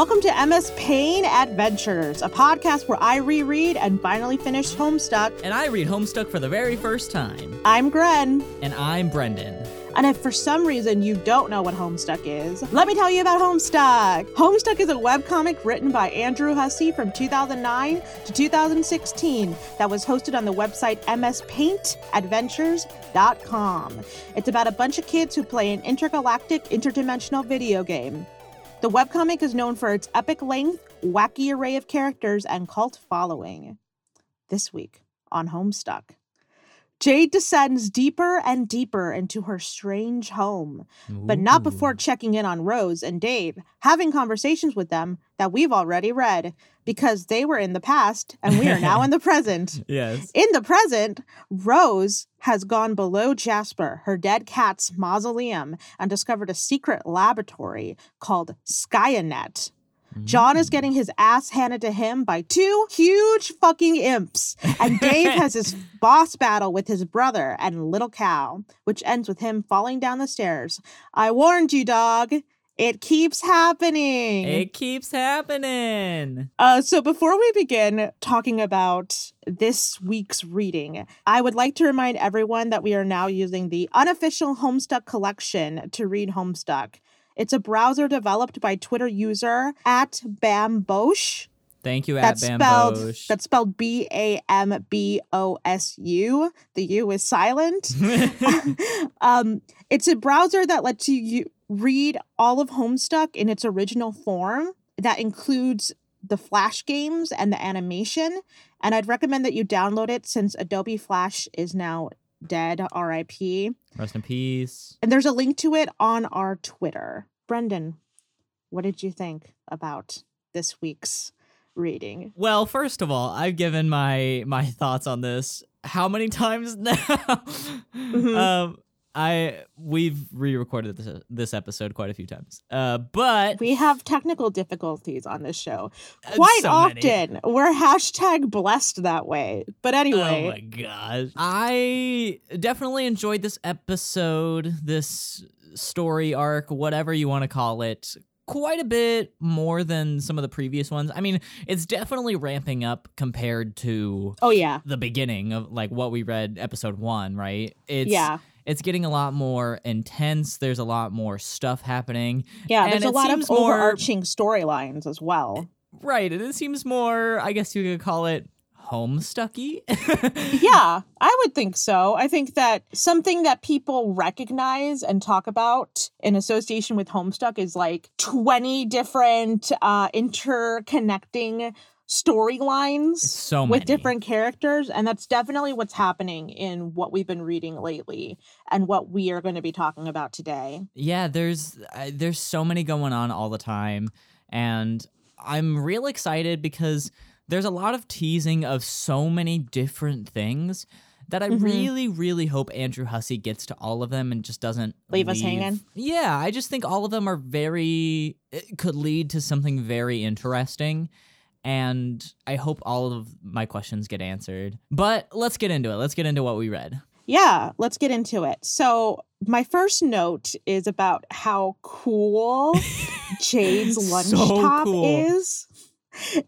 Welcome to MS Paint Adventures, a podcast where I reread and finally finish Homestuck. And I read Homestuck for the very first time. I'm Gren, And I'm Brendan. and if for some reason you don't know what Homestuck is, let me tell you about Homestuck. Homestuck is a webcomic written by Andrew Hussie from 2009 to 2016 that was hosted on the website mspaintadventures.com. It's about a bunch of kids who play an intergalactic interdimensional video game. The webcomic is known for its epic length, wacky array of characters, and cult following. This week on Homestuck, Jade descends deeper and deeper into her strange home, but not before checking in on Rose and Dave, having conversations with them that we've already read, because they were in the past and we are now in the present. Yes. In the present, Rose has gone below Jasper, her dead cat's mausoleum, and discovered a secret laboratory called Skaianet. John is getting his ass handed to him by two huge fucking imps, and Dave has his boss battle with his brother and little Cal, which ends with him falling down the stairs. I warned you, dog. It keeps happening. It keeps happening. Uh, so before we begin talking about this week's reading, I would like to remind everyone that we are now using the unofficial Homestuck collection to read Homestuck. It's a browser developed by Twitter user at Bambosh. Thank you, That's at spelled Bambosh. that's spelled B A M B O S U. The U is silent. um, it's a browser that lets you read all of Homestuck in its original form. That includes the Flash games and the animation. And I'd recommend that you download it since Adobe Flash is now dead, RIP. Rest in peace. And there's a link to it on our Twitter. Brendan, what did you think about this week's reading? Well, first of all, I've given my my thoughts on this how many times now? Mhm. Um I we've re-recorded this this episode quite a few times. Uh but We have technical difficulties on this show Uh, quite so many. often. We're hashtag blessed that way. But anyway, Oh my gosh. I definitely enjoyed this episode, this story arc, whatever you want to call it, quite a bit more than some of the previous ones. I mean, it's definitely ramping up compared to oh yeah, the beginning of like what we read episode 1, right? It's yeah, it's getting a lot more intense. There's a lot more stuff happening. yeah. and There's a lot of more- overarching storylines as well. Right, and it seems more, I guess you could call it homestucky. yeah, I would think so. I think that something that people recognize and talk about in association with Homestuck is like 20 different uh interconnecting storylines so with different characters and that's definitely what's happening in what we've been reading lately and what we are going to be talking about today. Yeah, there's uh, there's so many going on all the time, and I'm real excited because there's a lot of teasing of so many different things that I Mhm. really, really hope Andrew Hussie gets to all of them and just doesn't Leave us hanging? Yeah, I just think all of them are very could lead to something very interesting. And I hope all of my questions get answered. But let's get into it. Let's get into what we read. Yeah, let's get into it. So, my first note is about how cool Jade's lunch So top cool. is.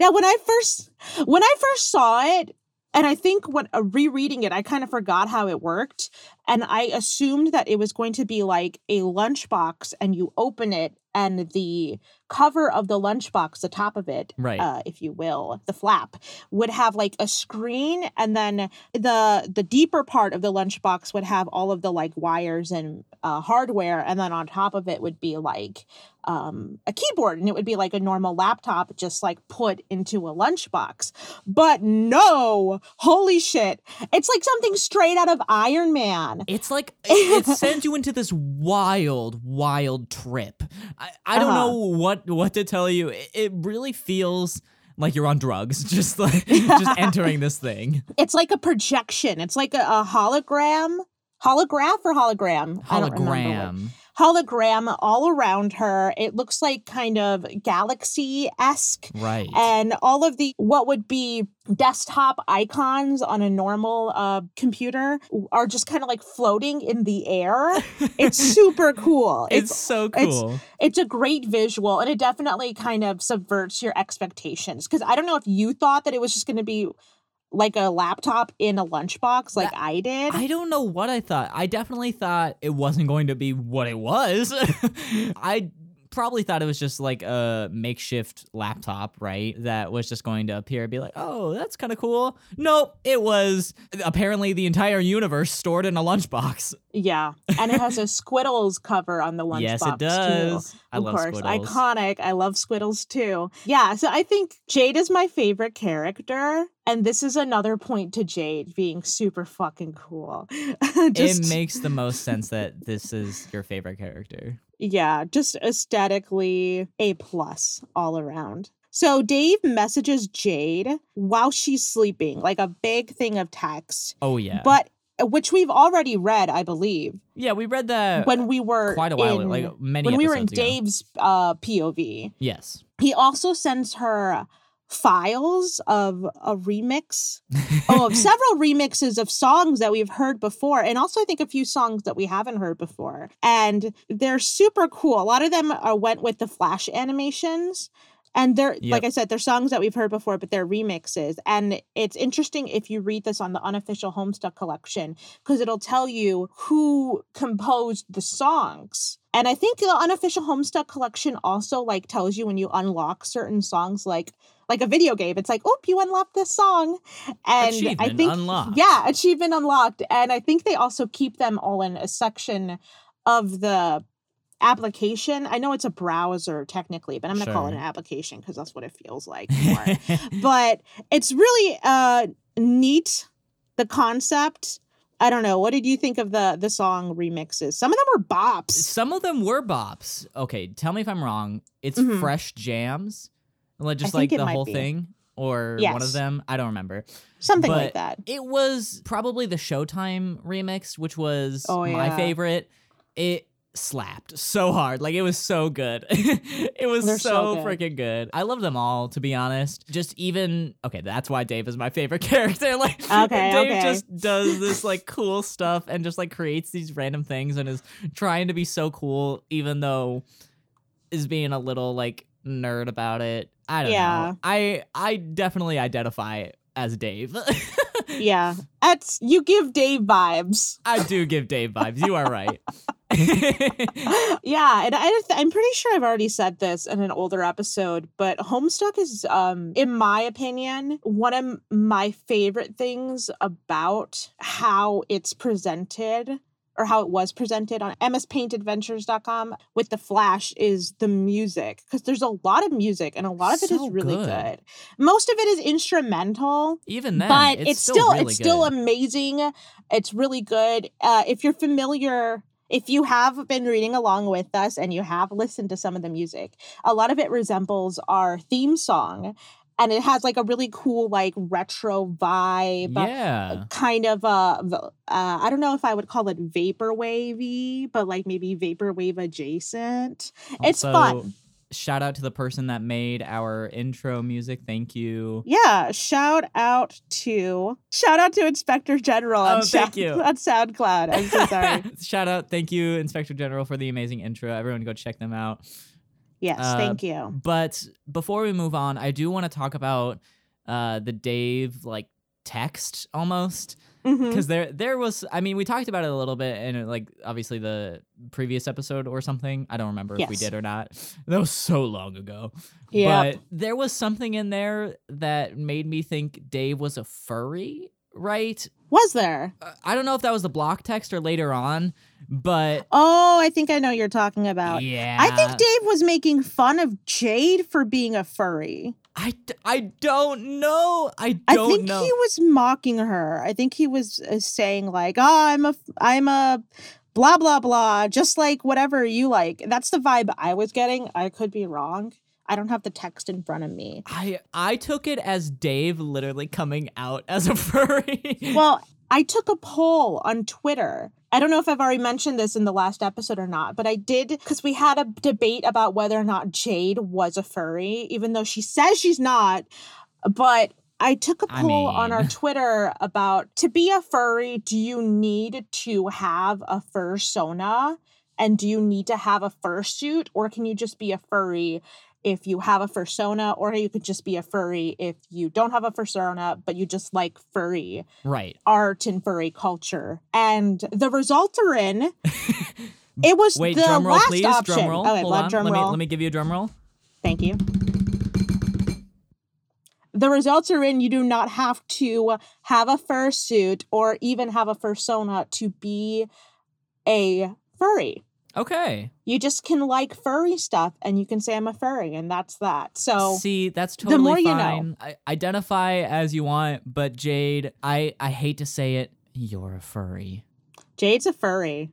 Now, when I first when I first saw it, and I think when uh, rereading it, I kind of forgot how it worked, and I assumed that it was going to be like a lunchbox, and you open it, and the cover of the lunchbox, the top of it, Right. uh, if you will, the flap, would have like a screen, and then the the deeper part of the lunchbox would have all of the like wires and uh, hardware, and then on top of it would be like um, a keyboard, and it would be like a normal laptop, just like put into a lunchbox. But no, holy shit, it's like something straight out of Iron Man. It's like it, it sends you into this wild, wild trip. I, I don't Uh-huh. know what what to tell you. It, it really feels like you're on drugs, just like just entering this thing. It's like a projection. It's like a, a hologram, holograph or hologram. Hologram. Hologram all around her. It looks like kind of galaxy esque. Right. And all of the what would be desktop icons on a normal uh, computer are just kind of like floating in the air. It's super cool. it's, so cool. It's a great visual and it definitely kind of subverts your expectations. Because I don't know if you thought that it was just going to be like a laptop in a lunchbox like That- I did. I don't know what I thought. I definitely thought it wasn't going to be what it was. I probably thought it was just like a makeshift laptop, right? That was just going to appear and be like, oh, that's kind of cool. Nope, it was apparently the entire universe stored in a lunchbox. yeah. And it has a Squiddles cover on the lunchbox. yes, it Too. does. I of love course, Squiddles. iconic. I love Squiddles too. Yeah, so I think Jade is my favorite character, and this is another point to Jade being super fucking cool. just it makes the most sense that this is your favorite character. Yeah, just aesthetically a plus all around. So Dave messages Jade while she's sleeping, like a big thing of text, Oh yeah, but uh, which we've already read, I believe, yeah, we read that when we were quite a while, in, like many when we were in ago. Dave's uh, POV. Yes. He also sends her files of a remix oh of several remixes of songs that we've heard before and also i think a few songs that we haven't heard before. And they're super cool. A lot of them uh, went with the flash animations and they're Yep. like i said they're songs that we've heard before but they're remixes. And it's interesting if you read this on the unofficial homestuck collection because it'll tell you who composed the songs and i think the unofficial homestuck collection also like tells you when you unlock certain songs like like a video game. It's like oh you unlocked this song. And i think unlocked. yeah achievement unlocked. And i think they also keep them all in a section of the application. I know it's a browser technically but i'm gonna call it an application because that's what it feels like more. But it's really uh neat the concept i don't know what did you think of the the song remixes some of them were bops Some of them were bops. Okay, tell me if I'm wrong. It's Mhm. fresh jams, like just like the whole be. thing, or one of them. I don't remember. something like that It was probably the Showtime remix, which was Oh, my favorite. It slapped so hard. Like it was so good. it was They're so, so good. freaking good. I love them all, to be honest. Just even okay, that's why Dave is my favorite character. Like Okay, Dave okay. just does this like cool stuff and just like creates these random things and is trying to be so cool, even though is being a little like nerd about it. I don't Yeah. know. I I definitely identify as Dave. yeah that's you give dave vibes I do give Dave vibes. You are right. yeah, and I, I'm pretty sure I've already said this in an older episode, but Homestuck is, um, in my opinion, one of my favorite things about how it's presented or how it was presented on mspaintadventures.com with the flash is the music because there's a lot of music and a lot of it is really good. good. Most of it is instrumental Even then, but it's, it's, still, really it's still amazing it's really good uh if you're familiar if you have been reading along with us and you have listened to some of the music a lot of it resembles our theme song and it has like a really cool like retro vibe yeah. kind of uh, uh i don't know if i would call it vapor wavy but like maybe vaporwave adjacent it's fun Shout out to the person that made our intro music. Thank you. Yeah, shout out to shout out to Inspector General on, Oh, thank Sound- you. on SoundCloud. I'm so sorry. Shout out. Thank you, Inspector General, for the amazing intro. Everyone go check them out. Yes, Uh, thank you. But before we move on, I do want to talk about uh, the Dave like text almost. Because there there was I mean we talked about it a little bit in like obviously the previous episode or something. I don't remember if we did or not. That was so long ago. Yep. but there was something in there that made me think Dave was a furry right? Was there? Uh, I don't know if that was the block text or later on but Oh, I think I know you're talking about. yeah I think Dave was making fun of Jade for being a furry. I, I don't know I I don't think know he was mocking her. I think he was uh, saying like, "Oh, I'm a I'm a blah blah blah, just like whatever you like." That's the vibe I was getting. I could be wrong. I don't have the text in front of me. I I took it as Dave literally coming out as a furry. Well, I took a poll on Twitter. I don't know if I've already mentioned this in the last episode or not, but I did because we had a debate about whether or not Jade was a furry, even though she says she's not. But I took a poll on our Twitter about to be a furry, do you need to have a fursona? And do you need to have a fursuit? Or can you just be a furry if you have a fursona? Or you could just be a furry if you don't have a fursona, but you just like furry Right. art and furry culture. And the results are in. It was Wait, the drum roll, last please. option. Drum roll. Okay, Hold let on. drum let roll. me let me give you a drum roll. Thank you. The results are in. You do not have to have a fursuit or even have a fursona to be a furry. Okay. You just can like furry stuff and you can say I'm a furry and that's that. So See, that's totally the more totally you know. I, identify as you want, but Jade, I I hate to say it, you're a furry. Jade's a furry.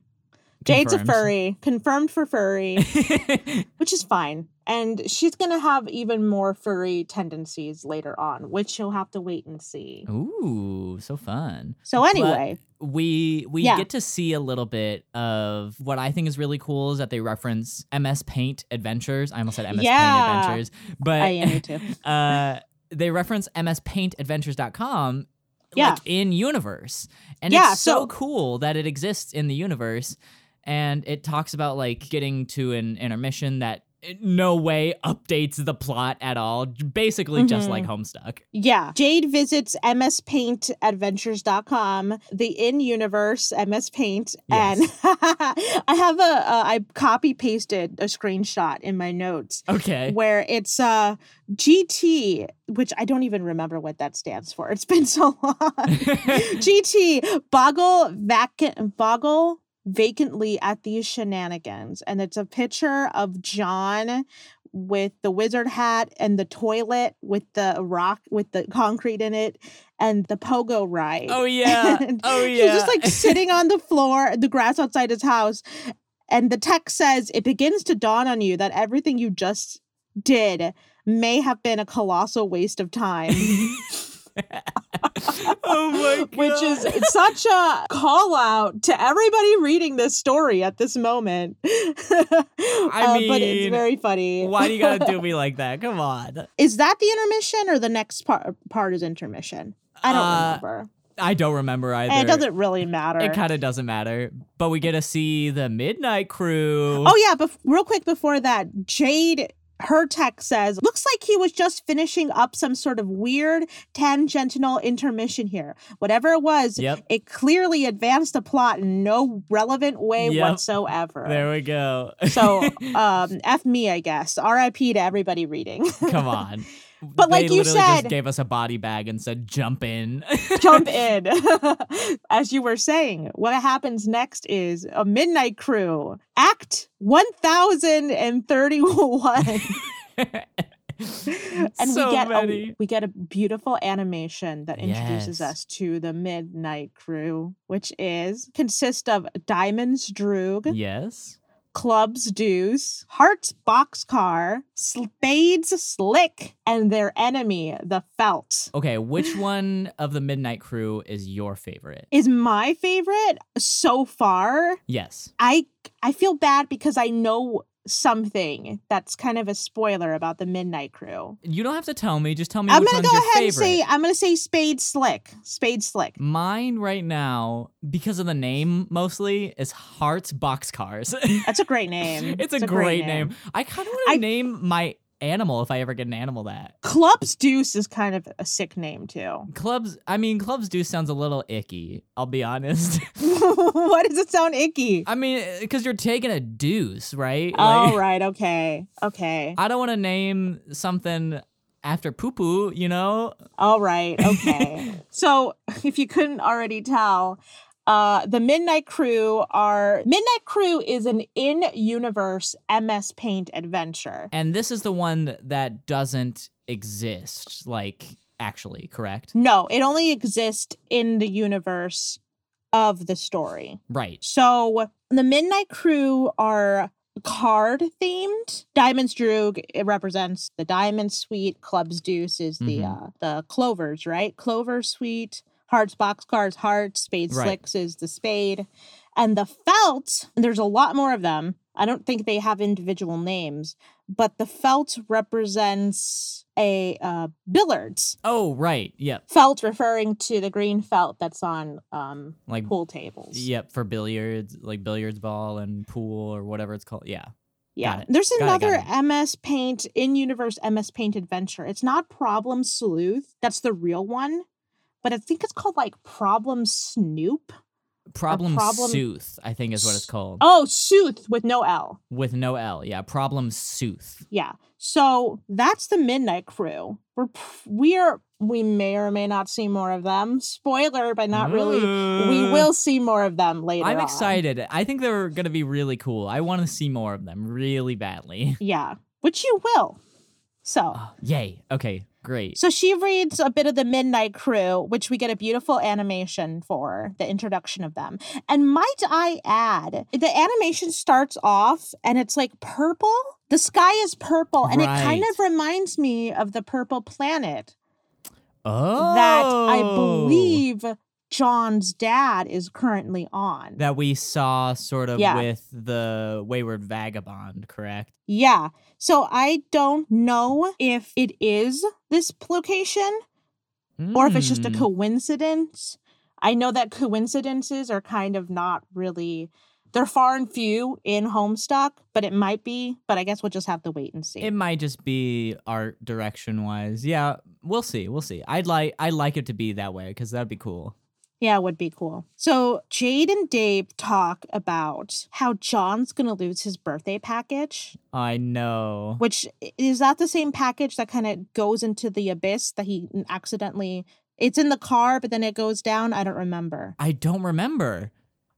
Jade's a furry. Confirmed for furry, which is fine. And she's going to have even more furry tendencies later on, which you'll have to wait and see. Ooh, so fun. So anyway, we we Yeah. get to see a little bit of what I think is really cool is that they reference MS Paint Adventures. I almost said MS Yeah. Paint Adventures, but I am too. uh, they reference MSPaintAdventures.com Yeah. like in universe, and Yeah, it's so, so- cool that it exists in the universe, and it talks about like getting to an intermission that no way updates the plot at all. Basically, just Mhm. like Homestuck. Yeah. Jade visits mspaintadventures.com, the in universe MS Paint, and I have a uh, I copy pasted a screenshot in my notes Okay. where it's uh GT, which I don't even remember what that stands for. It's been so long. GT boggle vacant boggle vacantly at these shenanigans and it's a picture of John with the wizard hat and the toilet with the rock with the concrete in it and the pogo ride. Oh yeah. oh yeah. He's just like sitting on the floor, the grass outside his house. And the text says, It begins to dawn on you that everything you just did may have been a colossal waste of time. oh my god. Which is such a call out to everybody reading this story at this moment. I but it's very funny. Why do you gotta do me like that? Come on. Is that the intermission or the next part part is intermission? I don't Uh, remember. I don't remember either. And it doesn't really matter. It kind of doesn't matter. But we get to see the Midnight Crew. Oh yeah, but real quick before that, Jade her text says, looks like he was just finishing up some sort of weird tangential intermission here. Whatever it was, Yep. it clearly advanced the plot in no relevant way Yep. whatsoever. There we go. so, um, F me, I guess. RIP to everybody reading. come on. But like you literally said- just gave us a body bag and said, "Jump in." Jump in. As you were saying, what happens next is a Midnight Crew, Act 1031. and so we get many. a we get a beautiful animation that introduces Yes. us to the Midnight Crew, which is consist of Diamonds Droog, yes. Clubs Deuce, Hearts Boxcar, Spades Slick, and their enemy, the Felt. Okay, which one of the Midnight Crew is your favorite? Is my favorite so far. Yes. I I feel bad because I know something that's kind of a spoiler about the Midnight Crew. You don't have to tell me. Just tell me I'm gonna go ahead and say I'm gonna say Spade Slick. Spade Slick. Mine right now, because of the name mostly, is Hearts Boxcars. That's a great name. it's a, great, name. I kind of want to name my animal if I ever get an animal that. Clubs Deuce is kind of a sick name too. Clubs, I mean, Clubs Deuce sounds a little icky. I'll be honest. Why does it sound icky? I mean, eh, because you're taking a deuce, right? Oh right, okay, okay. I don't want to name something after poo poo, you know? All right, okay. so if you couldn't already tell, uh, the Midnight Crew are Midnight Crew is an in-universe MS Paint adventure. And this is the one that doesn't exist, like, actually, correct? No, it only exists in the universe of the story. Right. So the Midnight Crew are card themed. Diamonds Droog it represents the Diamond Suite. Clubs Deuce is the Mhm. uh, the Clovers, right? Clover Suite. Hearts boxcars, hearts, spades, Right. slicks is the spade. And the felt, there's a lot more of them. I don't think they have individual names, but the felt represents a uh, billiards. Oh, right. Yep. Felt referring to the green felt that's on um, Like pool tables. Yep, for billiards, like billiards ball and pool or whatever it's called. Yeah. Yeah. There's Got it, another MS Paint in universe MS Paint adventure. It's not Problem Sleuth. That's the real one. But I think it's called like Problem Snoop. Problem, problem- Sooth, I think is what it's called. Oh, Sooth with no L. With no L. Yeah. Problem Sooth. Yeah. So that's the Midnight Crew. We're we're we may or may not see more of them. Spoiler, but not really. We Uh, will see more of them later. I'm on. excited. I think they're going to be really cool. I want to see more of them really badly. Yeah, which you will. So. Oh, yay. Okay. Great. So she reads a bit of the Midnight Crew, which we get a beautiful animation for the introduction of them. And might I add, the animation starts off and it's like purple. The sky is purple, and it kind of reminds me of the purple planet oh. that I oh. believe John's dad is currently on. that we saw sort of Yeah. with the Wayward Vagabond, correct? yeah. So I don't know if it is this location or if it's just a Mm. coincidence. I know that coincidences are kind of not really they're far and few in Homestuck, but it might be. But I guess we'll just have to wait and see. It might just be art direction wise. Yeah, we'll see. We'll see. I'd like I'd like it to be that way because that'd be cool. Yeah, it would be cool. So Jade and Dave talk about how John's gonna lose his birthday package, I know. which is that the same package that kind of goes into the abyss that he accidentally it's in the car, but then it goes down. I don't remember. I don't remember.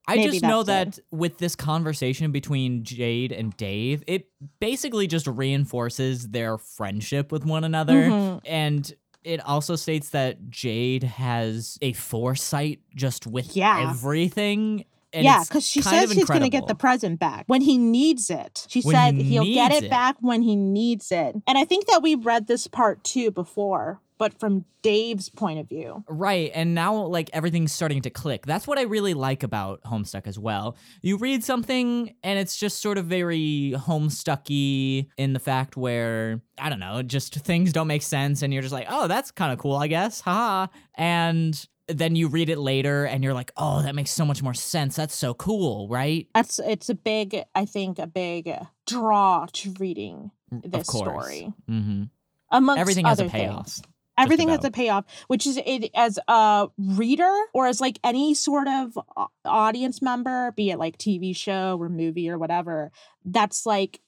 I Maybe just know that with this conversation between Jade and Dave, it basically just reinforces their friendship with one another. Mhm. And it also states that Jade has a foresight just with Yeah. everything. And yeah, because she says of he's going to get the present back when he needs it. She When said he he'll get it, it. back when he needs it. And I think that we read this part too before, but from Dave's point of view. Right, and now like everything's starting to click. That's what I really like about Homestuck as well. You read something and it's just sort of very Homestucky in the fact where I don't know, just things don't make sense and you're just like, "Oh, that's kind of cool, I guess." Haha. And then you read it later and you're like, "Oh, that makes so much more sense. That's so cool, right?" That's it's a big, I think, a big draw to reading this of course. story. Mhm. Amongst Everything has a payoff. things. Everything has a payoff, which is it as a reader or as like any sort of audience member, be it like TV show or movie or whatever. That's like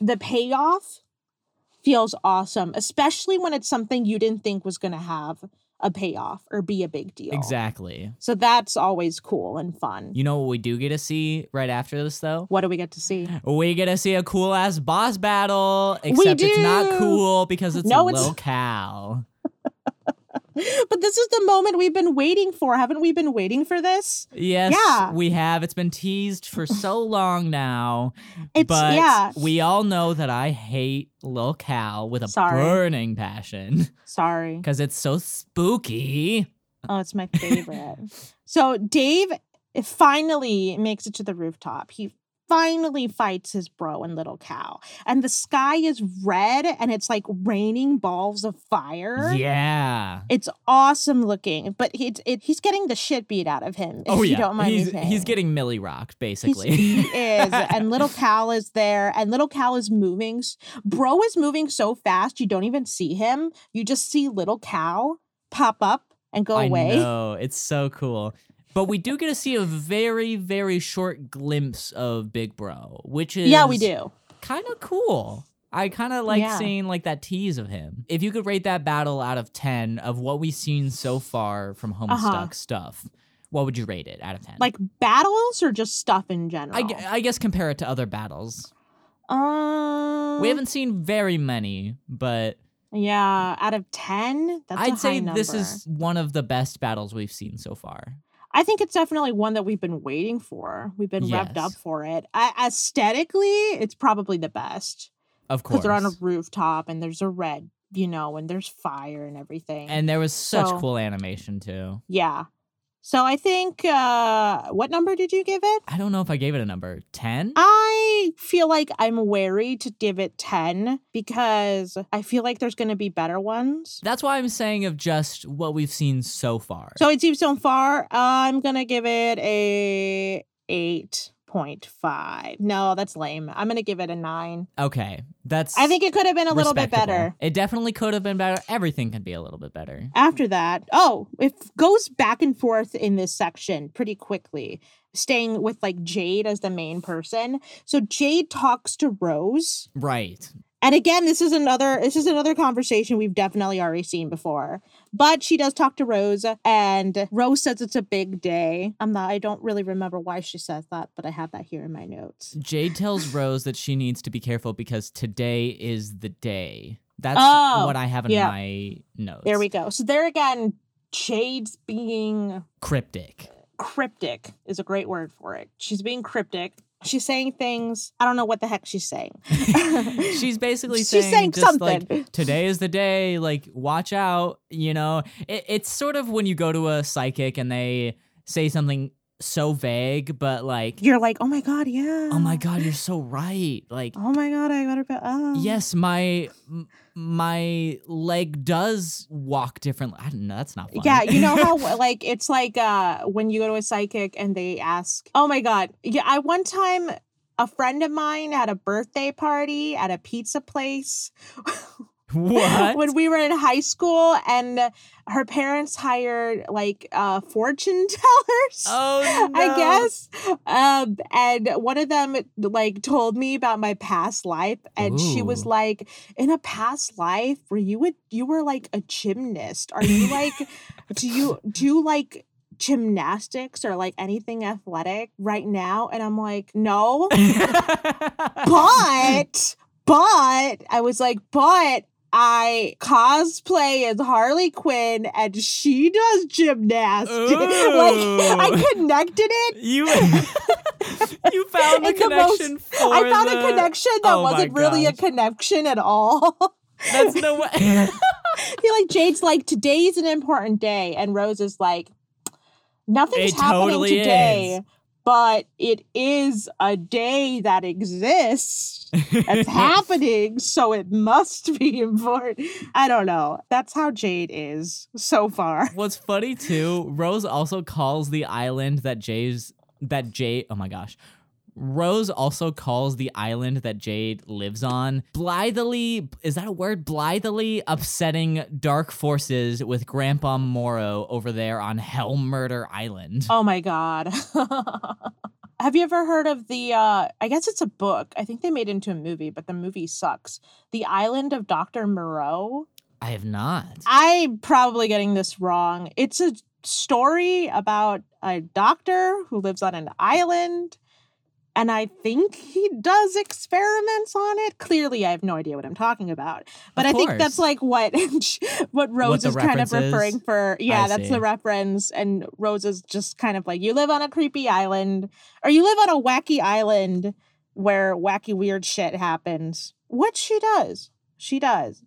the payoff feels awesome, especially when it's something you didn't think was going to have a payoff or be a big deal. Exactly. So that's always cool and fun. You know what we do get to see right after this though? what do we get to see? We get to see a cool ass boss battle, except it's not cool because it's No, no, it's- Lil Cal. But this is the moment we've been waiting for. Haven't we been waiting for this? Yes, Yeah. we have. It's been teased for so long now. It's but yeah. we all know that I hate Lil Cal with a Sorry. burning passion Sorry. because it's so spooky. Oh, it's my favorite. so Dave finally makes it to the rooftop. He finally fights his bro and little Cal. And the sky is red and it's like raining balls of fire. Yeah. It's awesome looking, but it's it, he's getting the shit beat out of him. If Oh you yeah. don't mind he's he's getting Millie rocked He's- basically. he is, and little Cal is there, and little Cal is moving. Bro is moving so fast you don't even see him. You just see little Cal pop up and go I away. know it's so cool. But we do get to see a very, very short glimpse of Big Bro, which is Yeah, we do. kind of cool. I kind of like Yeah. seeing like that tease of him. If you could rate that battle out of ten of what we've seen so far from Homestuck Uh-huh. stuff, what would you rate it out of ten? Like battles or just stuff in general. I, I guess compare it to other battles. Um, We haven't seen very many, but Yeah, out of ten, that's a I'd say high this number. is one of the best battles we've seen so far. I think it's definitely one that we've been waiting for. We've been revved up for it. I, aesthetically, it's probably the best Of course. because they're on a rooftop and there's a red you know, and there's fire and everything. And there was such So- cool animation too. yeah. So I think uh what number did you give it? I don't know if I gave it a number. 10? I feel like I'm wary to give it 10 because I feel like there's going to be better ones. That's why I'm saying of just what we've seen so far. So it seems so far, I'm going to give it a 8.5. No, that's lame. I'm going to give it a 9. okay. That's I think it could have been a little bit better. It definitely could have been better. Everything could be a little bit better. After that, oh, it goes back and forth in this section pretty quickly, staying with like Jade as the main person. So Jade talks to Rose. Right. And again, this is another this is another conversation we've definitely already seen before. But she does talk to Rose and Rose says it's a big day. I'm not I don't really remember why she says that, but I have that here in my notes. Jade tells Rose that she needs to be careful because today is the day. That's Oh, what I have in yeah. my notes. There we go. So there again, Jade's being Cryptic. cryptic is a great word for it. She's being cryptic. She's saying things. I don't know what the heck she's saying. She's basically She's saying, saying just something. like today is the day, like watch out, you know. It, it's sort of when you go to a psychic and they say something so vague, but like, You're like, oh my god, yeah. oh my god, you're so right. Like, Oh my god, I gotta be. Oh. yes, my my leg does walk differently. I don't know. That's not fun. Yeah, you know how like it's like uh when you go to a psychic and they ask, "Oh my god." Yeah, I one time a friend of mine had a birthday party at a pizza place what? when we were in high school and her parents hired like uh fortune tellers. oh no. I guess. Um, and one of them like told me about my past life, and she was like, "In a past life, were you a, you were like a gymnast? Are you like, do you do you like?" gymnastics or like anything athletic right now and i'm like no but but I was like, but I cosplay as Harley Quinn and she does gymnastics. like I connected it. you you found the In the most- connection for I found the- a connection that Oh wasn't really a connection at all. That's no way. I feel like Jade's like, today's an important day. And Rose is like, nothing's It happening totally today. is. But it is a day that exists. It's happening, so it must be important. I don't know. That's how Jade is so far. What's funny too, Rose also calls the island that Jay's that Jade oh my gosh. Rose also calls the island that Jade lives on blithely is that a word? Blithely upsetting dark forces with Grandpa Moreau over there on Hell Murder Island. Oh my god. Have you ever heard of the uh I guess it's a book. I think they made it into a movie, but the movie sucks. The Island of Dr. Moreau. I have not. I'm probably getting this wrong. It's a story about a doctor who lives on an island. And I think he does experiments on it. Clearly, I have no idea what I'm talking about. But Of I think that's like what what Rose the is kind of reference is? referring for. Yeah, I that's see. the reference. And Rose is just kind of like, you live on a creepy island, or you live on a wacky island where wacky weird shit happens. Which she does. She does.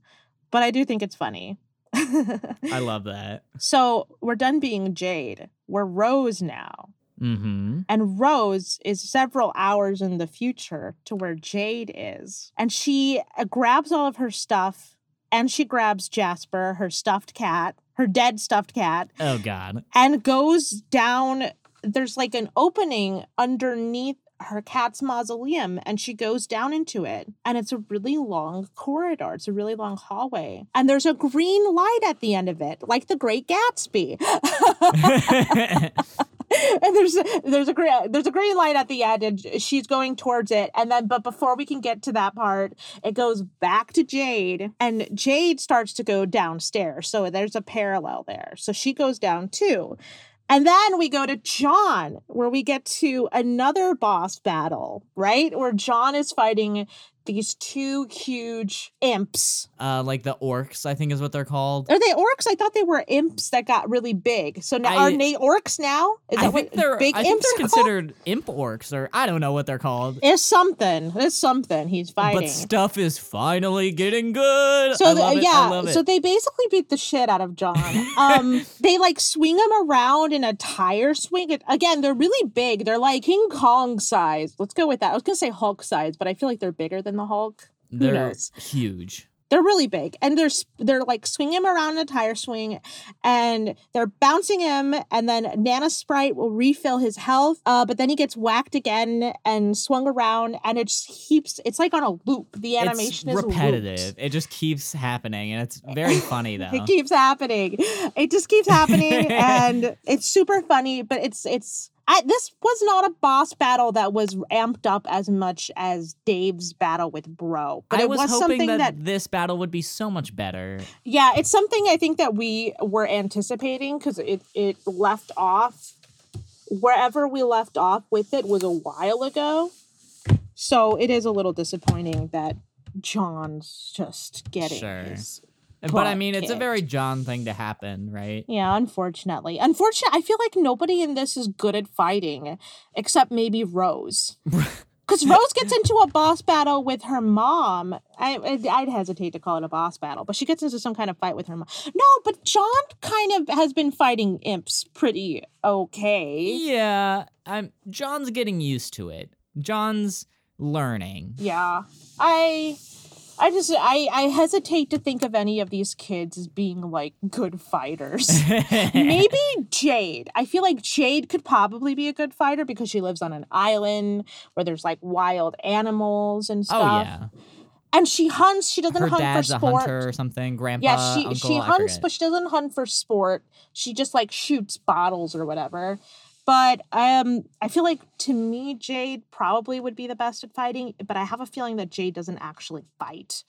But I do think it's funny. I love that. So we're done being Jade. We're Rose now. Mm-hmm. And Rose is several hours in the future to where Jade is. And she uh, grabs all of her stuff and she grabs Jasper, her stuffed cat, her dead stuffed cat, Oh god. and goes down. There's like an opening underneath her cat's mausoleum and she goes down into it and it's a really long corridor it's a really long hallway and there's a green light at the end of it like the great gatsby and there's there's a green there's a green light at the end and she's going towards it. And then but before we can get to that part it goes back to Jade and Jade starts to go downstairs. So there's a parallel there. So she goes down too. And then we go to John, where we get to another boss battle, right? Where John is fighting these two huge imps. Uh, like the orcs, I think is what they're called. Are they orcs? I thought they were imps that got really big. So now I- are they orcs now? Is I that think what they're big I think imps they're are called? considered imp orcs, or I don't know what they're called. It's something. It's something. He's fighting. But stuff is finally getting good. So I the- love it. yeah, I love it. so they basically beat the shit out of John. Um, they like swing him around in a tire swing. Again, they're really big. They're like King Kong size. Let's go with that. I was gonna say Hulk size, but I feel like they're bigger than the Hulk. they're knows? huge. They're really big, and they're they're like swinging him around in a tire swing, and they're bouncing him, and then Nana Sprite will refill his health, uh, but then he gets whacked again and swung around, and it just keeps. It's like on a loop. The animation it's is looped. repetitive. It just keeps happening, and it's very funny though. It keeps happening. It just keeps happening, and it's super funny. But it's it's. I, this was not a boss battle that was amped up as much as Dave's battle with Bro, but I it was, was, hoping something that, that, this battle would be so much better. yeah, it's something I think that we were anticipating because it it left off wherever we left off with it was a while ago, so it is a little disappointing that John's just getting Sure. his But I mean, it's a very John thing to happen, right? Yeah, unfortunately. Unfortunately, I feel like nobody in this is good at fighting except maybe Rose. Because Rose gets into a boss battle with her mom. I, I'd- I'd hesitate to call it a boss battle, but she gets into some kind of fight with her mom. No, but John kind of has been fighting imps pretty okay. Yeah, I'm. John's getting used to it. John's learning. Yeah. I. I just I, I hesitate to think of any of these kids as being like good fighters. Maybe Jade. I feel like Jade could probably be a good fighter because she lives on an island where there's like wild animals and stuff. Oh stuff. yeah, And she hunts. She doesn't her hunt dad's for a sport. hunter or something. Grandpa, yeah, she uncle, she hunts, but she doesn't hunt for sport. She just like shoots bottles or whatever. But um, I feel like to me, Jade probably would be the best at fighting. But I have a feeling that Jade doesn't actually fight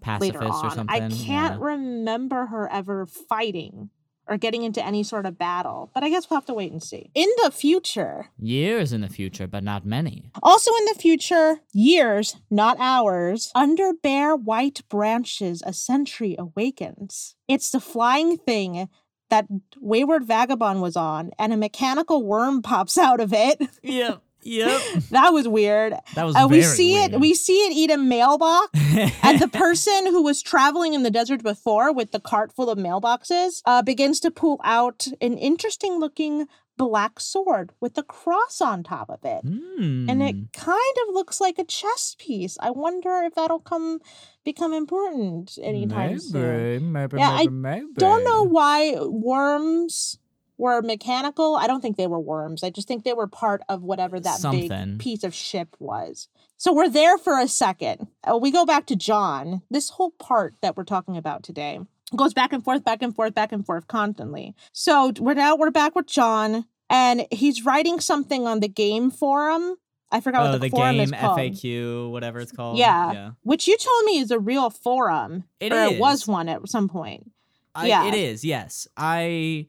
pacifist later on. or something. I can't yeah. remember her ever fighting or getting into any sort of battle. But I guess we'll have to wait and see. In the future, Years in the future, but not many. also in the future, years, not hours, under bare white branches, a sentry awakens. It's the flying thing that Wayward Vagabond was on, and a mechanical worm pops out of it. Yep, yep. that was weird. That was Uh, we very see it. We see it eat a mailbox. and the person who was traveling in the desert before with the cart full of mailboxes uh, begins to pull out an interesting looking black sword with a cross on top of it. And it Hmm. kind of looks like a chess piece. I wonder if that'll come become important anytime soon. maybe, maybe, Yeah, I maybe. Don't know why worms were mechanical. I don't think they were worms. I just think they were part of whatever that Something. big piece of ship was. So we're there for a second. Uh, we go back to John. This whole part that we're talking about today goes back and forth, back and forth, back and forth constantly. So we're now we're back with John, and he's writing something on the game forum. I forgot Oh, what the, the forum game is called. FAQ, whatever it's called. Yeah. yeah. Which you told me is a real forum. It or it was one at some point. I, Yeah. It is, yes. I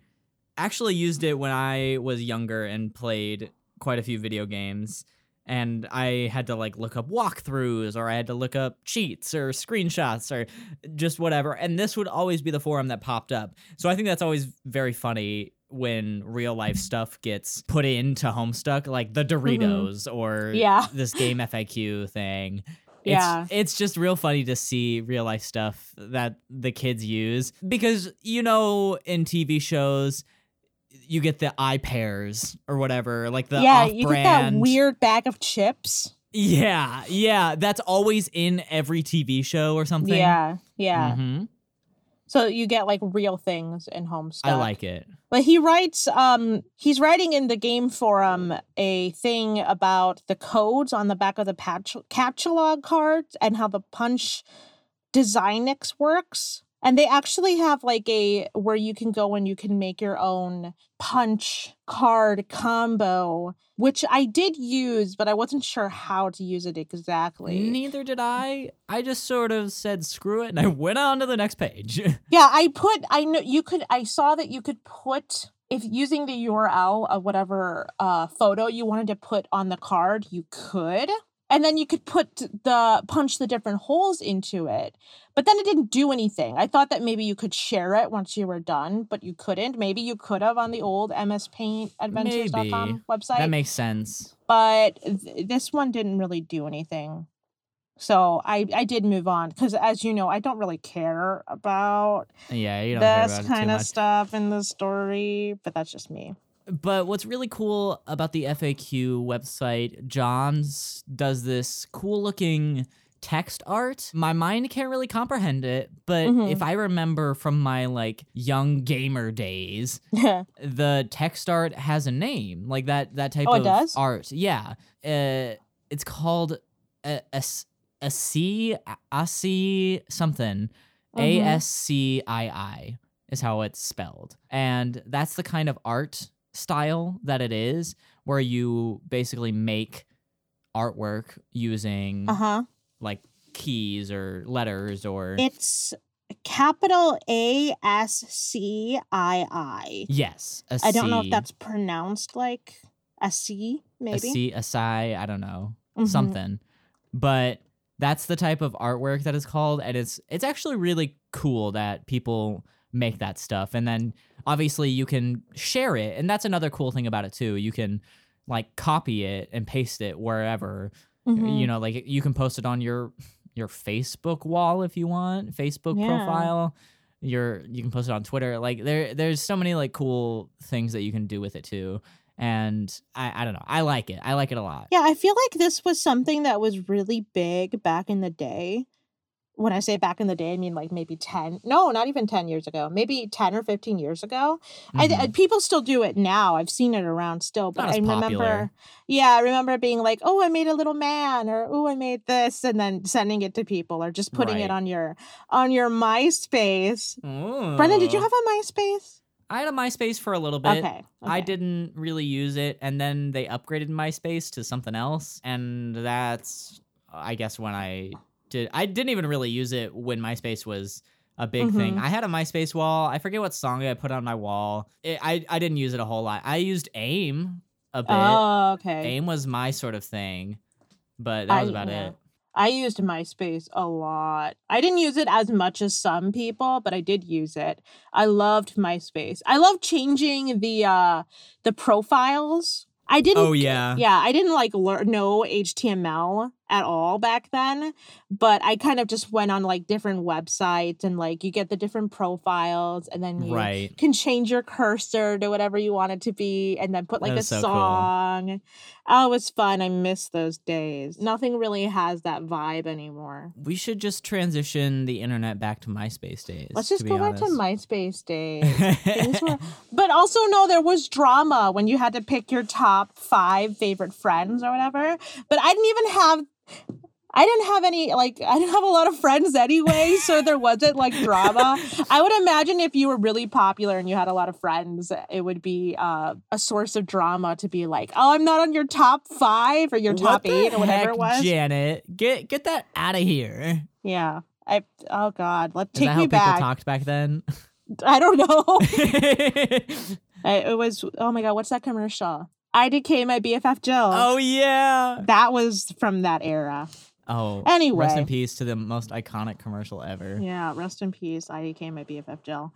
actually used it when I was younger and played quite a few video games. And I had to like look up walkthroughs or I had to look up cheats or screenshots or just whatever. And this would always be the forum that popped up. So I think that's always very funny when real life stuff gets put into Homestuck, like the Doritos or Mm-hmm. Yeah. this game FAQ thing. Yeah. It's, it's just real funny to see real life stuff that the kids use because you know in TV shows you get the eye pairs or whatever like the yeah, you get that weird bag of chips. yeah yeah that's always in every TV show or something Yeah, yeah. Mhm. So you get like real things in Homestuck. I like it But he writes, um, he's writing in the game forum a thing about the codes on the back of the patch- catalog cards and how the punch Designix works. And they actually have like a where you can go and you can make your own punch card combo, which I did use, but I wasn't sure how to use it exactly. neither did I I just sort of said screw it and I went on to the next page Yeah, I put I know you could I saw that you could put if using the URL of whatever uh photo you wanted to put on the card, you could. And then you could put the punch the different holes into it. But then it didn't do anything. I thought that maybe you could share it once you were done, but you couldn't. Maybe you could have on the old MS Paint Adventures.com Maybe. website. That makes sense. but th- this one didn't really do anything. So I I did move on because as you know, I don't really care about Yeah, you don't this about it too kind of much. stuff in the story, but that's just me. But what's really cool about the FAQ website, John's does this cool looking text art. My mind can't really comprehend it, but Mhm. if I remember from my like young gamer days, the text art has a name. Like that that type Oh, it of does? art. Yeah. Uh, it's called a a a C a C something. A Mhm. S C I I is how it's spelled. And that's the kind of art style that it is, where you basically make artwork using Uh huh. like keys or letters or It's capital A S C I I. yes, a I don't know if that's pronounced like a C, a maybe. C, a psi, I don't know, Mhm. something. But that's the type of artwork that is called, and it's it's actually really cool that people make that stuff, and then obviously you can share it, and that's another cool thing about it too. You can like copy it and paste it wherever. Mhm. you know like you can post it on your your facebook wall if you want facebook Yeah. profile. Your you can post it on twitter. Like there there's so many like cool things that you can do with it too. And i i don't know. I like it. I like it a lot. Yeah, I feel like this was something that was really big back in the day. When I say back in the day, I mean like maybe 10, no, not even 10 years ago, maybe 10 or 15 years ago. I, Mhm. I, people still do it now. I've seen it around still, but I remember, popular. yeah, I remember being like, oh, I made a little man or oh, I made this and then sending it to people or just putting Right. it on your on your MySpace. Brendan, did you have a MySpace? i had a myspace for a little bit Okay. I didn't really use it, and then they upgraded MySpace to something else, and that's, I guess, when I did. I didn't even really use it when MySpace was a big thing. Mhm. I had a MySpace wall. I forget what song I put on my wall. It, I I didn't use it a whole lot. I used AIM a bit. Oh, okay. AIM was my sort of thing, but that was about yeah. it. I used MySpace a lot. I didn't use it as much as some people, but I did use it. I loved MySpace. I loved changing the uh the profiles. I didn't Oh yeah. yeah, I didn't like learn no HTML at all back then, but I kind of just went on like different websites and like you get the different profiles and then you Right. can change your cursor to whatever you want it to be and then put like a so cool. song. Oh, it was fun. I miss those days. Nothing really has that vibe anymore. We should just transition the internet back to MySpace days. Let's just go back to. MySpace days. Were, but also no, there was drama when you had to pick your top five favorite friends or whatever. But I didn't even have. I didn't have any like I didn't have a lot of friends anyway, so there wasn't like drama. I would imagine if you were really popular and you had a lot of friends, it would be uh, a source of drama to be like, "Oh, I'm not on your top five or your What top eight or whatever heck, it was." Janet, get get that out of here. Yeah, I. Oh God, let Is take that how me people back. talked back then? I don't know. I, it was oh my god, what's that commercial? IDK my BFF Jill. oh yeah. That was from that era. Oh. Anyway. Rest in peace to the most iconic commercial ever. Yeah, rest in peace, IDK my BFF Jill.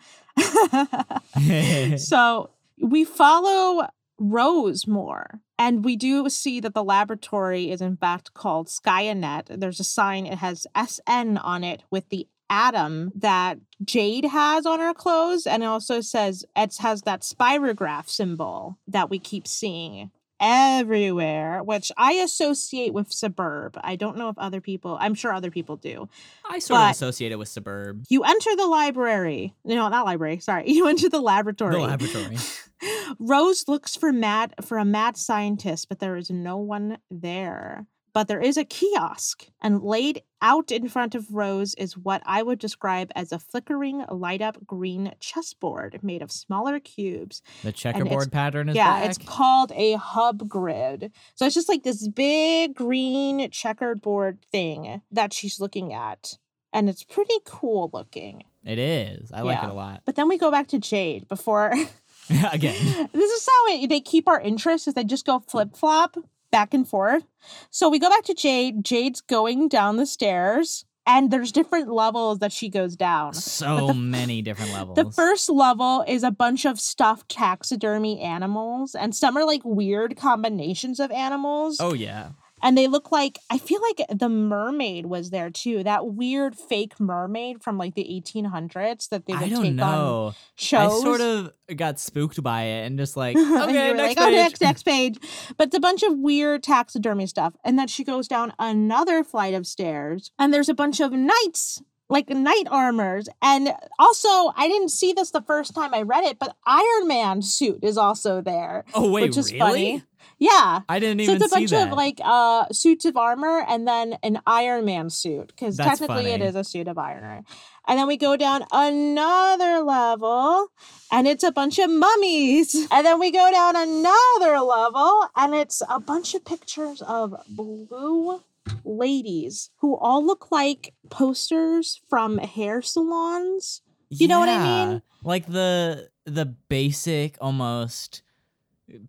so we follow Rose more, and we do see that the laboratory is in fact called Skaianet. There's a sign, it has SN on it with the atom that Jade has on her clothes, and it also says it has that spirograph symbol that we keep seeing everywhere, which I associate with Sburb. I don't know if other people, I'm sure other people do. I sort of associate it with Sburb. You enter the library. No, not library. Sorry. You enter the laboratory. The laboratory. Rose looks for mad for a mad scientist, but there is no one there. But there is a kiosk, and laid out in front of Rose is what I would describe as a flickering, light up green chessboard made of smaller cubes. The checkerboard pattern is yeah, back. it's called a hub grid. So it's just like this big green checkered board thing that she's looking at. And it's pretty cool looking. It is. I like it a lot. But then we go back to Jade before Again. this is how it, they keep our interest is they just go flip flop back and forth. So we go back to Jade. Jade's going down the stairs, and there's different levels that she goes down. So the- many different levels. The first level is a bunch of stuffed taxidermy animals, and some are like weird combinations of animals. oh yeah. And they look like I feel like the mermaid was there too. That weird fake mermaid from like the 1800s that they would take on know. shows. I sort of got spooked by it and just like, okay, next like, oh, page. next, next page. But it's a bunch of weird taxidermy stuff. And then she goes down another flight of stairs, and there's a bunch of knights, like knight armors. And also, I didn't see this the first time I read it, but Iron Man suit is also there. Oh wait, which is really? funny. Yeah. I didn't even So it's a bunch that. of like uh suits of armor and then an Iron Man suit because technically it funny. is a suit of armor. And then we go down another level and it's a bunch of mummies. And then we go down another level and it's a bunch of pictures of blue ladies who all look like posters from hair salons. you know what I mean? Like the the basic almost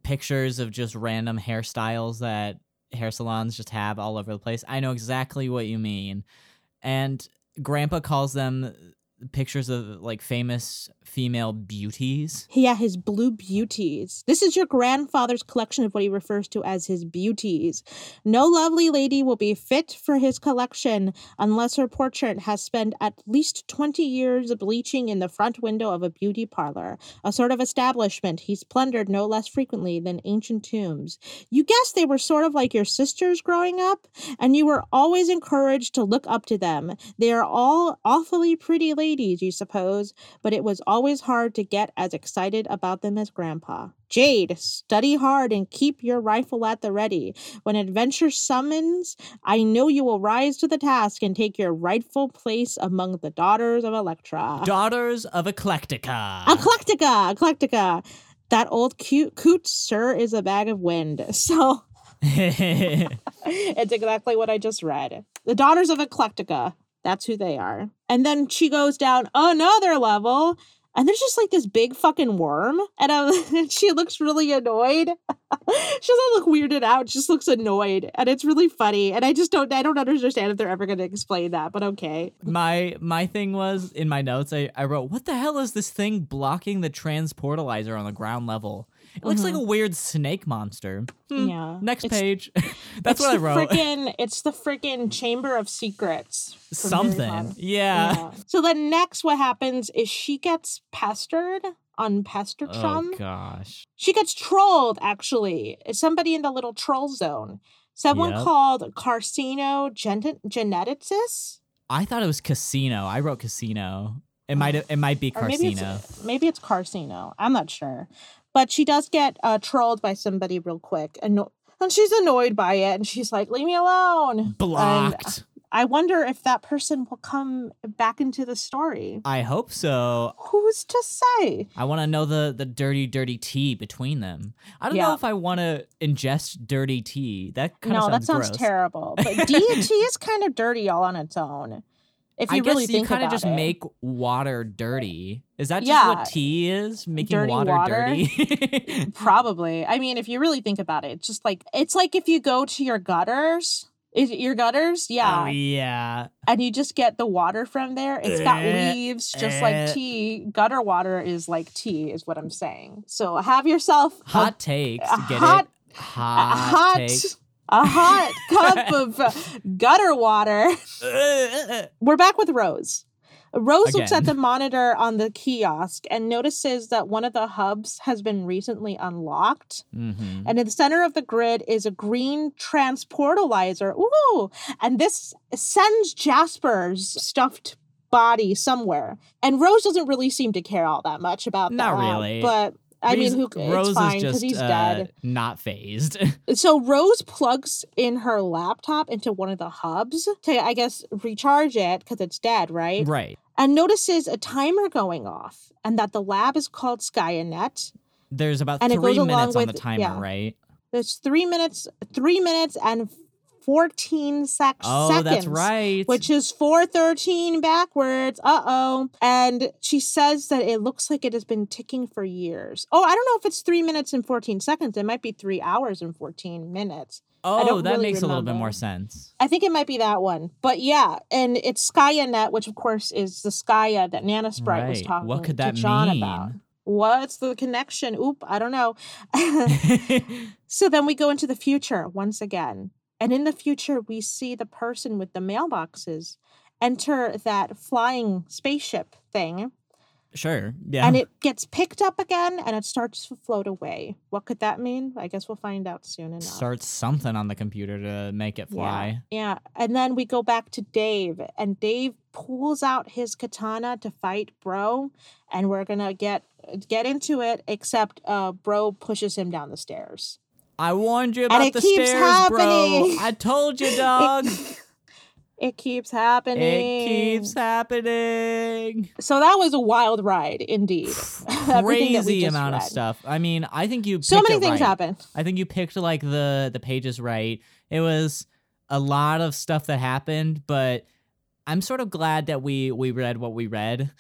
pictures of just random hairstyles that hair salons just have all over the place. I know exactly what you mean. And grandpa calls them pictures of like famous female beauties. Yeah, his blue beauties. This is your grandfather's collection of what he refers to as his beauties. No lovely lady will be fit for his collection unless her portrait has spent at least 20 years bleaching in the front window of a beauty parlor, a sort of establishment he's plundered no less frequently than ancient tombs. You guess they were sort of like your sisters growing up, and you were always encouraged to look up to them. They are all awfully pretty ladies, you suppose, but it was always hard to get as excited about them as Grandpa. Jade, study hard and keep your rifle at the ready. When adventure summons, I know you will rise to the task and take your rightful place among the daughters of Electra. Daughters of Eclectica. Eclectica, Eclectica. That old cute coot, sir, is a bag of wind. So it's exactly what I just read. The daughters of Eclectica. That's who they are. And then she goes down another level, and there's just like this big fucking worm, and she looks really annoyed. she doesn't look weirded out; she just looks annoyed, and it's really funny. And I just don't, I don't understand if they're ever going to explain that, but okay. my my thing was in my notes I, I wrote what the hell is this thing blocking the transportalizer on the ground level it looks like a weird snake monster Hmm, Mm-hmm. Yeah. next It's- page that's what i wrote Frickin', it's the freaking Chamber of Secrets. something yeah, Yeah. So then next what happens is she gets pestered on Pesterchum. oh gosh she gets trolled actually. It's somebody in the little troll zone. Someone Yep. called Carcino Gen- Geneticist. i thought it was casino i wrote casino it might it might be Or maybe it's maybe it's Carcino. I'm not sure. But she does get uh, trolled by somebody real quick. And, and she's annoyed by it and she's like, leave me alone. And blocked I wonder if that person will come back into the story. i hope so Who's to say? I want to know the the dirty, dirty tea between them. I don't know if I want to ingest dirty tea. That kind of No, sounds that sounds gross. terrible. But DT is kind of dirty all on its own. If you I guess really you kind of just it. make water dirty. Is that just Yeah. what tea is? Making Dirty water, water? dirty. Probably. I mean, if you really think about it, it's just like it's like if you go to your gutters. Is it your gutters? Yeah. Oh yeah. And you just get the water from there. It's got Eh, leaves, just eh. like tea. Gutter water is like tea, is what I'm saying. So have yourself a- Hot takes. a Get hot- it? Hot, hot, take. A hot cup of uh, gutter water. We're back with Rose. Rose looks at the monitor on the kiosk and notices that one of the hubs has been recently unlocked. mhm. And in the center of the grid is a green transportalizer. Ooh! And this sends Jasper's stuffed body somewhere. And Rose doesn't really seem to care all that much about Not that. Not really. But I mean, who, Rose it's fine is because just he's uh, dead. not phased. So Rose plugs in her laptop into one of the hubs to, I guess, recharge it because it's dead, right? right. And notices a timer going off and that the lab is called Skaianet. There's about And it three minutes on the timer, yeah. right? There's three minutes, three minutes and 14 sec- Oh, seconds. that's right. Which is 413 backwards. Uh oh. And she says that it looks like it has been ticking for years. Oh, I don't know if it's three minutes and 14 seconds. It might be three hours and 14 minutes. oh, that really makes a little bit more sense. I think it might be that one. But yeah, and it's Skaianet, which of course is the Skaia that Nannasprite was Right. talking What could to that John mean? about. What's the connection? Oop, I don't know. so then we go into the future once again. And in the future, we see the person with the mailboxes enter that flying spaceship thing, sure. Yeah. and it gets picked up again and it starts to float away. What could that mean? I guess we'll find out soon enough. starts something on the computer to make it fly. Yeah. And then we go back to Dave, and Dave pulls out his katana to fight Bro, and we're gonna get get into it. Except uh, Bro pushes him down the stairs. I warned you about it the keeps stairs, bro. I told you, dog. It keeps happening. it keeps happening. So that was a wild ride, indeed. Everything that we Crazy amount of stuff. I mean, I think you So many it things right. happen. I think you picked like the the pages right. It was a lot of stuff that happened, but I'm sort of glad that we we read what we read,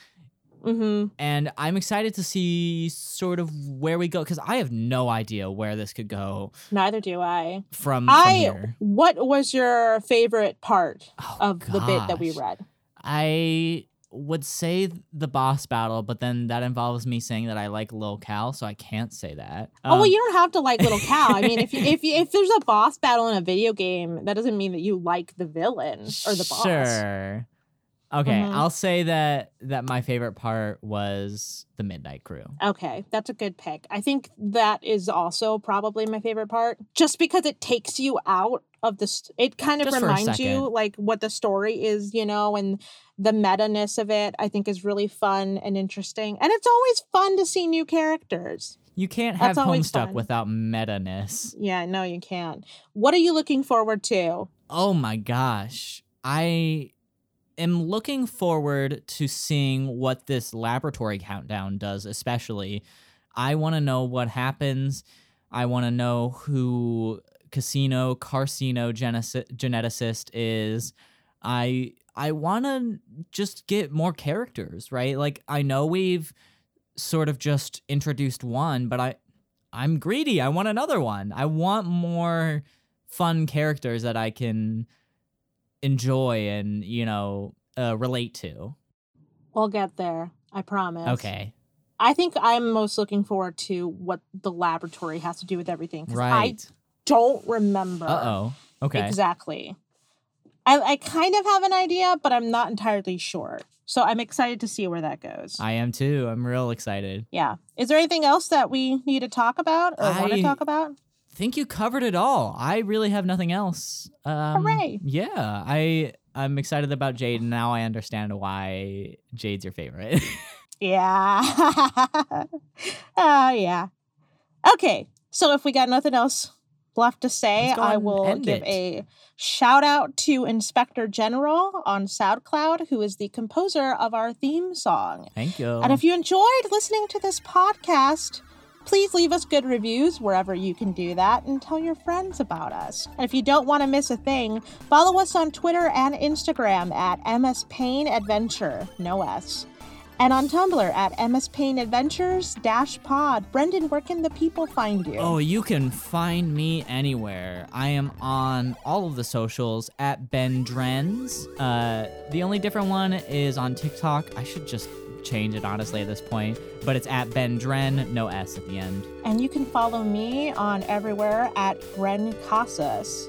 hmm and I'm excited to see sort of where we go because I have no idea where this could go Neither do I. from, from I. here. What was your favorite part Oh, of the bit that we read? I would say the boss battle, but then that involves me saying that I like Lil Cal, so I can't say that. oh well, Um, you don't have to like Little Cal. I mean, if you, if you, if there's a boss battle in a video game, that doesn't mean that you like the villain or the boss. Sure. Okay, Mhm. I'll say that that my favorite part was the Midnight Crew. Okay, that's a good pick. I think that is also probably my favorite part, just because it takes you out of the. St- it kind of Just reminds you like what the story is, you know, and the meta ness of it. I think is really fun and interesting, and it's always fun to see new characters. You can't have That's Homestuck fun. without meta-ness. Yeah, no, you can't. What are you looking forward to? Oh my gosh. I am looking forward to seeing what this laboratory countdown does, especially. I want to know what happens. I want to know who Casino Carcino geneticist is. I I want to just get more characters, right? Like I know we've sort of just introduced one, but I I'm greedy. I want another one. I want more fun characters that I can enjoy and, you know, uh, relate to. We'll get there. I promise. Okay. I think I'm most looking forward to what the laboratory has to do with everything. 'cause I don't remember Uh oh. Okay. exactly. I, I kind of have an idea, but I'm not entirely sure. So I'm excited to see where that goes. I am too. I'm real excited. yeah. Is there anything else that we need to talk about or want to talk about? Think you covered it all. I really have nothing else. Um, Hooray. Yeah. I I'm excited about Jade and now I understand why Jade's your favorite. Yeah. uh, yeah. Okay. So if we got nothing else left to say, I will give it. a shout out to Inspector General on SoundCloud, who is the composer of our theme song. Thank you. And if you enjoyed listening to this podcast, please leave us good reviews wherever you can do that and tell your friends about us. And if you don't want to miss a thing, follow us on Twitter and Instagram at MS Paint Adventure, no S. And on Tumblr at MS Paint Adventures Dash Pod. Brendan, where can the people find you? Oh, you can find me anywhere. I am on all of the socials at Ben Drens. Uh, the only different one is on TikTok. I should just change it honestly at this point, but it's at Ben Dren, no S at the end. And you can follow me on everywhere at Bren Casas.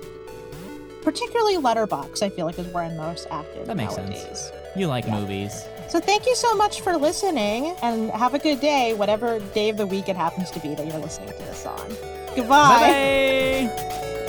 Particularly Letterboxd, I feel like is where I'm most active That makes sense. nowadays. You like Yeah. movies. So thank you so much for listening and have a good day, whatever day of the week it happens to be that you're listening to this on. Goodbye. Bye bye.